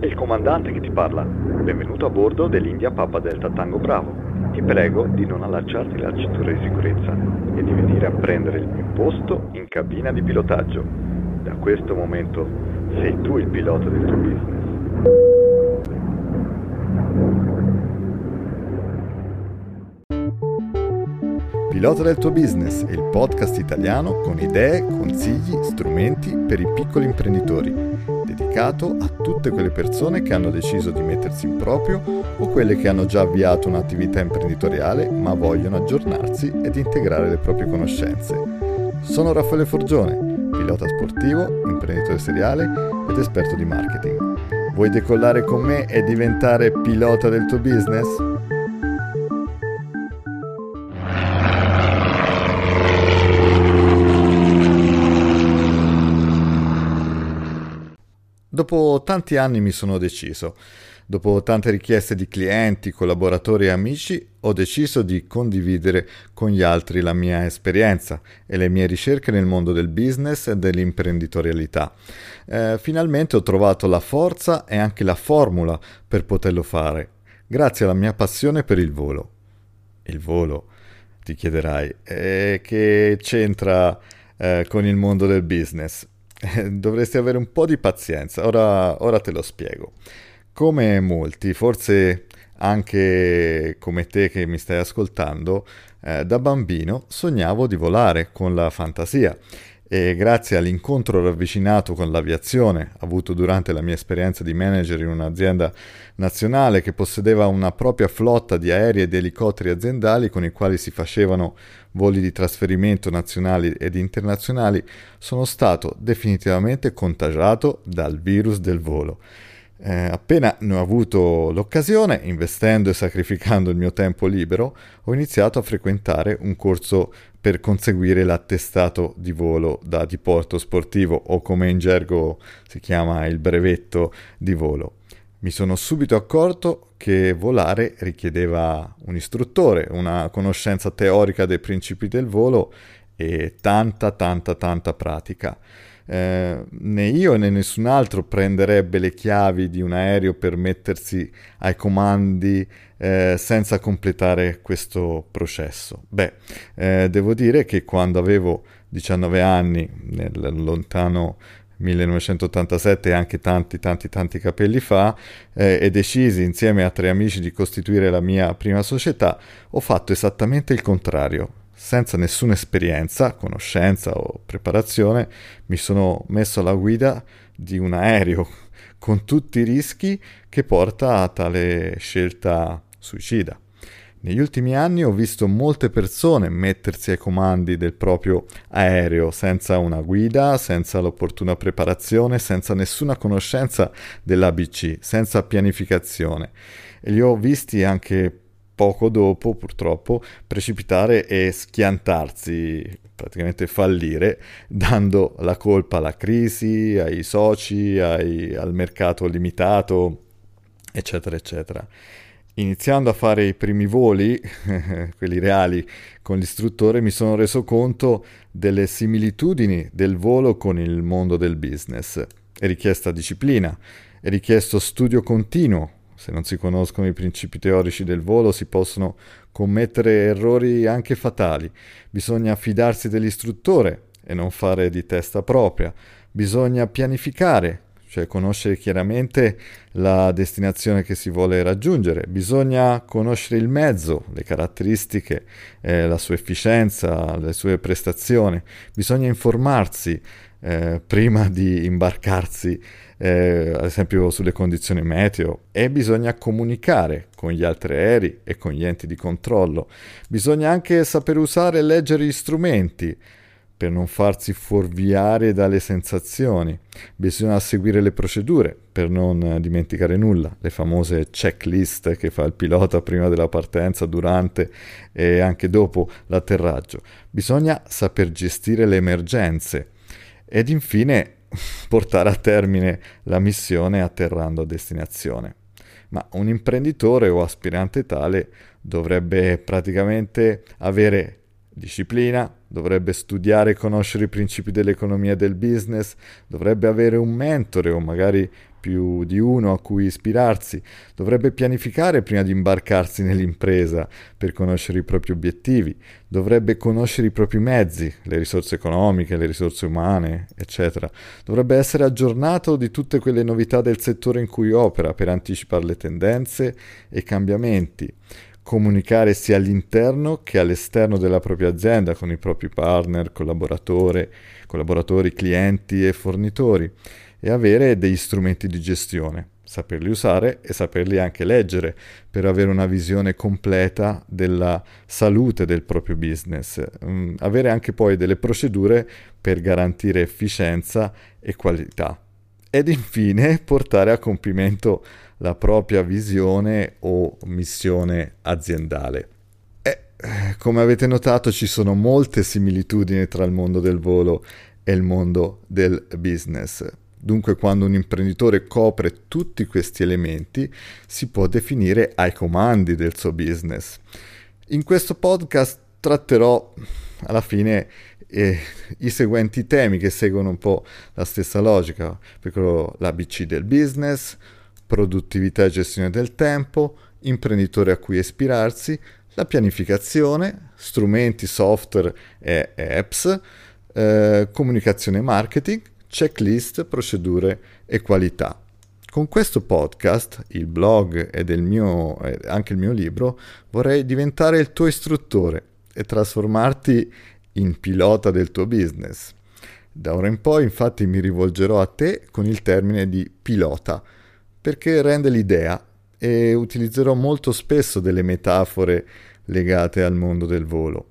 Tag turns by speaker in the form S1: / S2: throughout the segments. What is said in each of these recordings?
S1: È il comandante che ti parla. Benvenuto a bordo dell'India Papa Delta Tango Bravo. Ti prego di non allacciarti la cintura di sicurezza e di venire a prendere il mio posto in cabina di pilotaggio. Da questo momento sei tu il pilota del tuo business.
S2: Pilota del tuo business è il podcast italiano con idee, consigli, strumenti per i piccoli imprenditori, dedicato a tutte quelle persone che hanno deciso di mettersi in proprio o quelle che hanno già avviato un'attività imprenditoriale ma vogliono aggiornarsi ed integrare le proprie conoscenze. Sono Raffaele Forgione, pilota sportivo, imprenditore seriale ed esperto di marketing. Vuoi decollare con me e diventare pilota del tuo business? Dopo tanti anni mi sono deciso. Dopo tante richieste di clienti, collaboratori e amici, ho deciso di condividere con gli altri la mia esperienza e le mie ricerche nel mondo del business e dell'imprenditorialità. Eh, finalmente ho trovato la forza e anche la formula per poterlo fare, grazie alla mia passione per il volo. Il volo, ti chiederai, eh, che c'entra eh, con il mondo del business? dovresti avere un po' di pazienza, ora, ora te lo spiego. Come molti, forse anche come te che mi stai ascoltando, eh, da bambino sognavo di volare con la fantasia e grazie all'incontro ravvicinato con l'aviazione avuto durante la mia esperienza di manager in un'azienda nazionale che possedeva una propria flotta di aerei e di elicotteri aziendali con i quali si facevano voli di trasferimento nazionali ed internazionali, sono stato definitivamente contagiato dal virus del volo. Eh, appena ne ho avuto l'occasione, investendo e sacrificando il mio tempo libero, ho iniziato a frequentare un corso per conseguire l'attestato di volo da diporto sportivo o come in gergo si chiama il brevetto di volo. Mi sono subito accorto che volare richiedeva un istruttore, una conoscenza teorica dei principi del volo e tanta, tanta, tanta pratica. Eh, né io né nessun altro prenderebbe le chiavi di un aereo per mettersi ai comandi eh, senza completare questo processo. Beh, eh, devo dire che quando avevo 19 anni, nel lontano 1987 e anche tanti tanti tanti capelli fa eh, e decisi insieme a tre amici di costituire la mia prima società, ho fatto esattamente il contrario senza nessuna esperienza, conoscenza o preparazione, mi sono messo alla guida di un aereo con tutti i rischi che porta a tale scelta suicida. Negli ultimi anni ho visto molte persone mettersi ai comandi del proprio aereo senza una guida, senza l'opportuna preparazione, senza nessuna conoscenza dell'ABC, senza pianificazione. E li ho visti anche poco dopo purtroppo precipitare e schiantarsi, praticamente fallire, dando la colpa alla crisi, ai soci, ai, al mercato limitato, eccetera, eccetera. Iniziando a fare i primi voli, quelli reali, con l'istruttore, mi sono reso conto delle similitudini del volo con il mondo del business. È richiesta disciplina, è richiesto studio continuo, se non si conoscono i principi teorici del volo si possono commettere errori anche fatali. Bisogna fidarsi dell'istruttore e non fare di testa propria. Bisogna pianificare, cioè conoscere chiaramente la destinazione che si vuole raggiungere. Bisogna conoscere il mezzo, le caratteristiche, eh, la sua efficienza, le sue prestazioni. Bisogna informarsi eh, prima di imbarcarsi eh, ad esempio sulle condizioni meteo, e bisogna comunicare con gli altri aerei e con gli enti di controllo. Bisogna anche saper usare e leggere gli strumenti per non farsi fuorviare dalle sensazioni. Bisogna seguire le procedure per non dimenticare nulla, le famose checklist che fa il pilota prima della partenza, durante e anche dopo l'atterraggio. Bisogna saper gestire le emergenze ed infine portare a termine la missione atterrando a destinazione. Ma un imprenditore o aspirante tale dovrebbe praticamente avere disciplina, dovrebbe studiare e conoscere i principi dell'economia e del business, dovrebbe avere un mentore o magari più di uno a cui ispirarsi, dovrebbe pianificare prima di imbarcarsi nell'impresa per conoscere i propri obiettivi, dovrebbe conoscere i propri mezzi, le risorse economiche, le risorse umane, eccetera. Dovrebbe essere aggiornato di tutte quelle novità del settore in cui opera per anticipare le tendenze e i cambiamenti comunicare sia all'interno che all'esterno della propria azienda con i propri partner, collaboratori, clienti e fornitori e avere degli strumenti di gestione, saperli usare e saperli anche leggere per avere una visione completa della salute del proprio business, mm, avere anche poi delle procedure per garantire efficienza e qualità ed infine portare a compimento la propria visione o missione aziendale. E, come avete notato ci sono molte similitudini tra il mondo del volo e il mondo del business. Dunque quando un imprenditore copre tutti questi elementi si può definire ai comandi del suo business. In questo podcast tratterò alla fine eh, i seguenti temi che seguono un po' la stessa logica, l'ABC del business, produttività e gestione del tempo, imprenditore a cui ispirarsi, la pianificazione, strumenti, software e apps, eh, comunicazione e marketing, checklist, procedure e qualità. Con questo podcast, il blog mio, anche il mio libro, vorrei diventare il tuo istruttore e trasformarti in pilota del tuo business. Da ora in poi infatti mi rivolgerò a te con il termine di pilota, perché rende l'idea e utilizzerò molto spesso delle metafore legate al mondo del volo.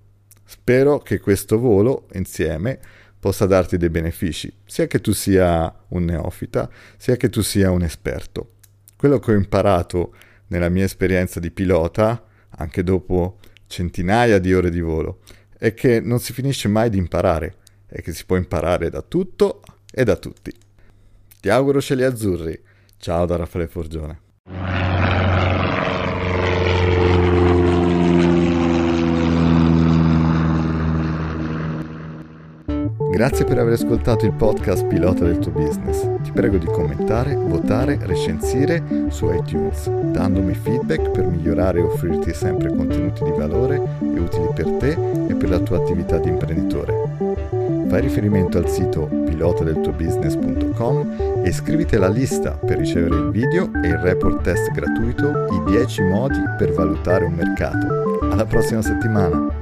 S2: Spero che questo volo insieme possa darti dei benefici, sia che tu sia un neofita, sia che tu sia un esperto. Quello che ho imparato nella mia esperienza di pilota, anche dopo centinaia di ore di volo, è che non si finisce mai di imparare e che si può imparare da tutto e da tutti. Ti auguro cieli azzurri. Ciao da Raffaele Forgione. Grazie per aver ascoltato il podcast Pilota del tuo business. Ti prego di commentare, votare, recensire su iTunes, dandomi feedback per migliorare e offrirti sempre contenuti di valore e utili per te e per la tua attività di imprenditore. Fai riferimento al sito pilotadeltuobusiness.com e iscriviti alla lista per ricevere il video e il report test gratuito I 10 modi per valutare un mercato. Alla prossima settimana!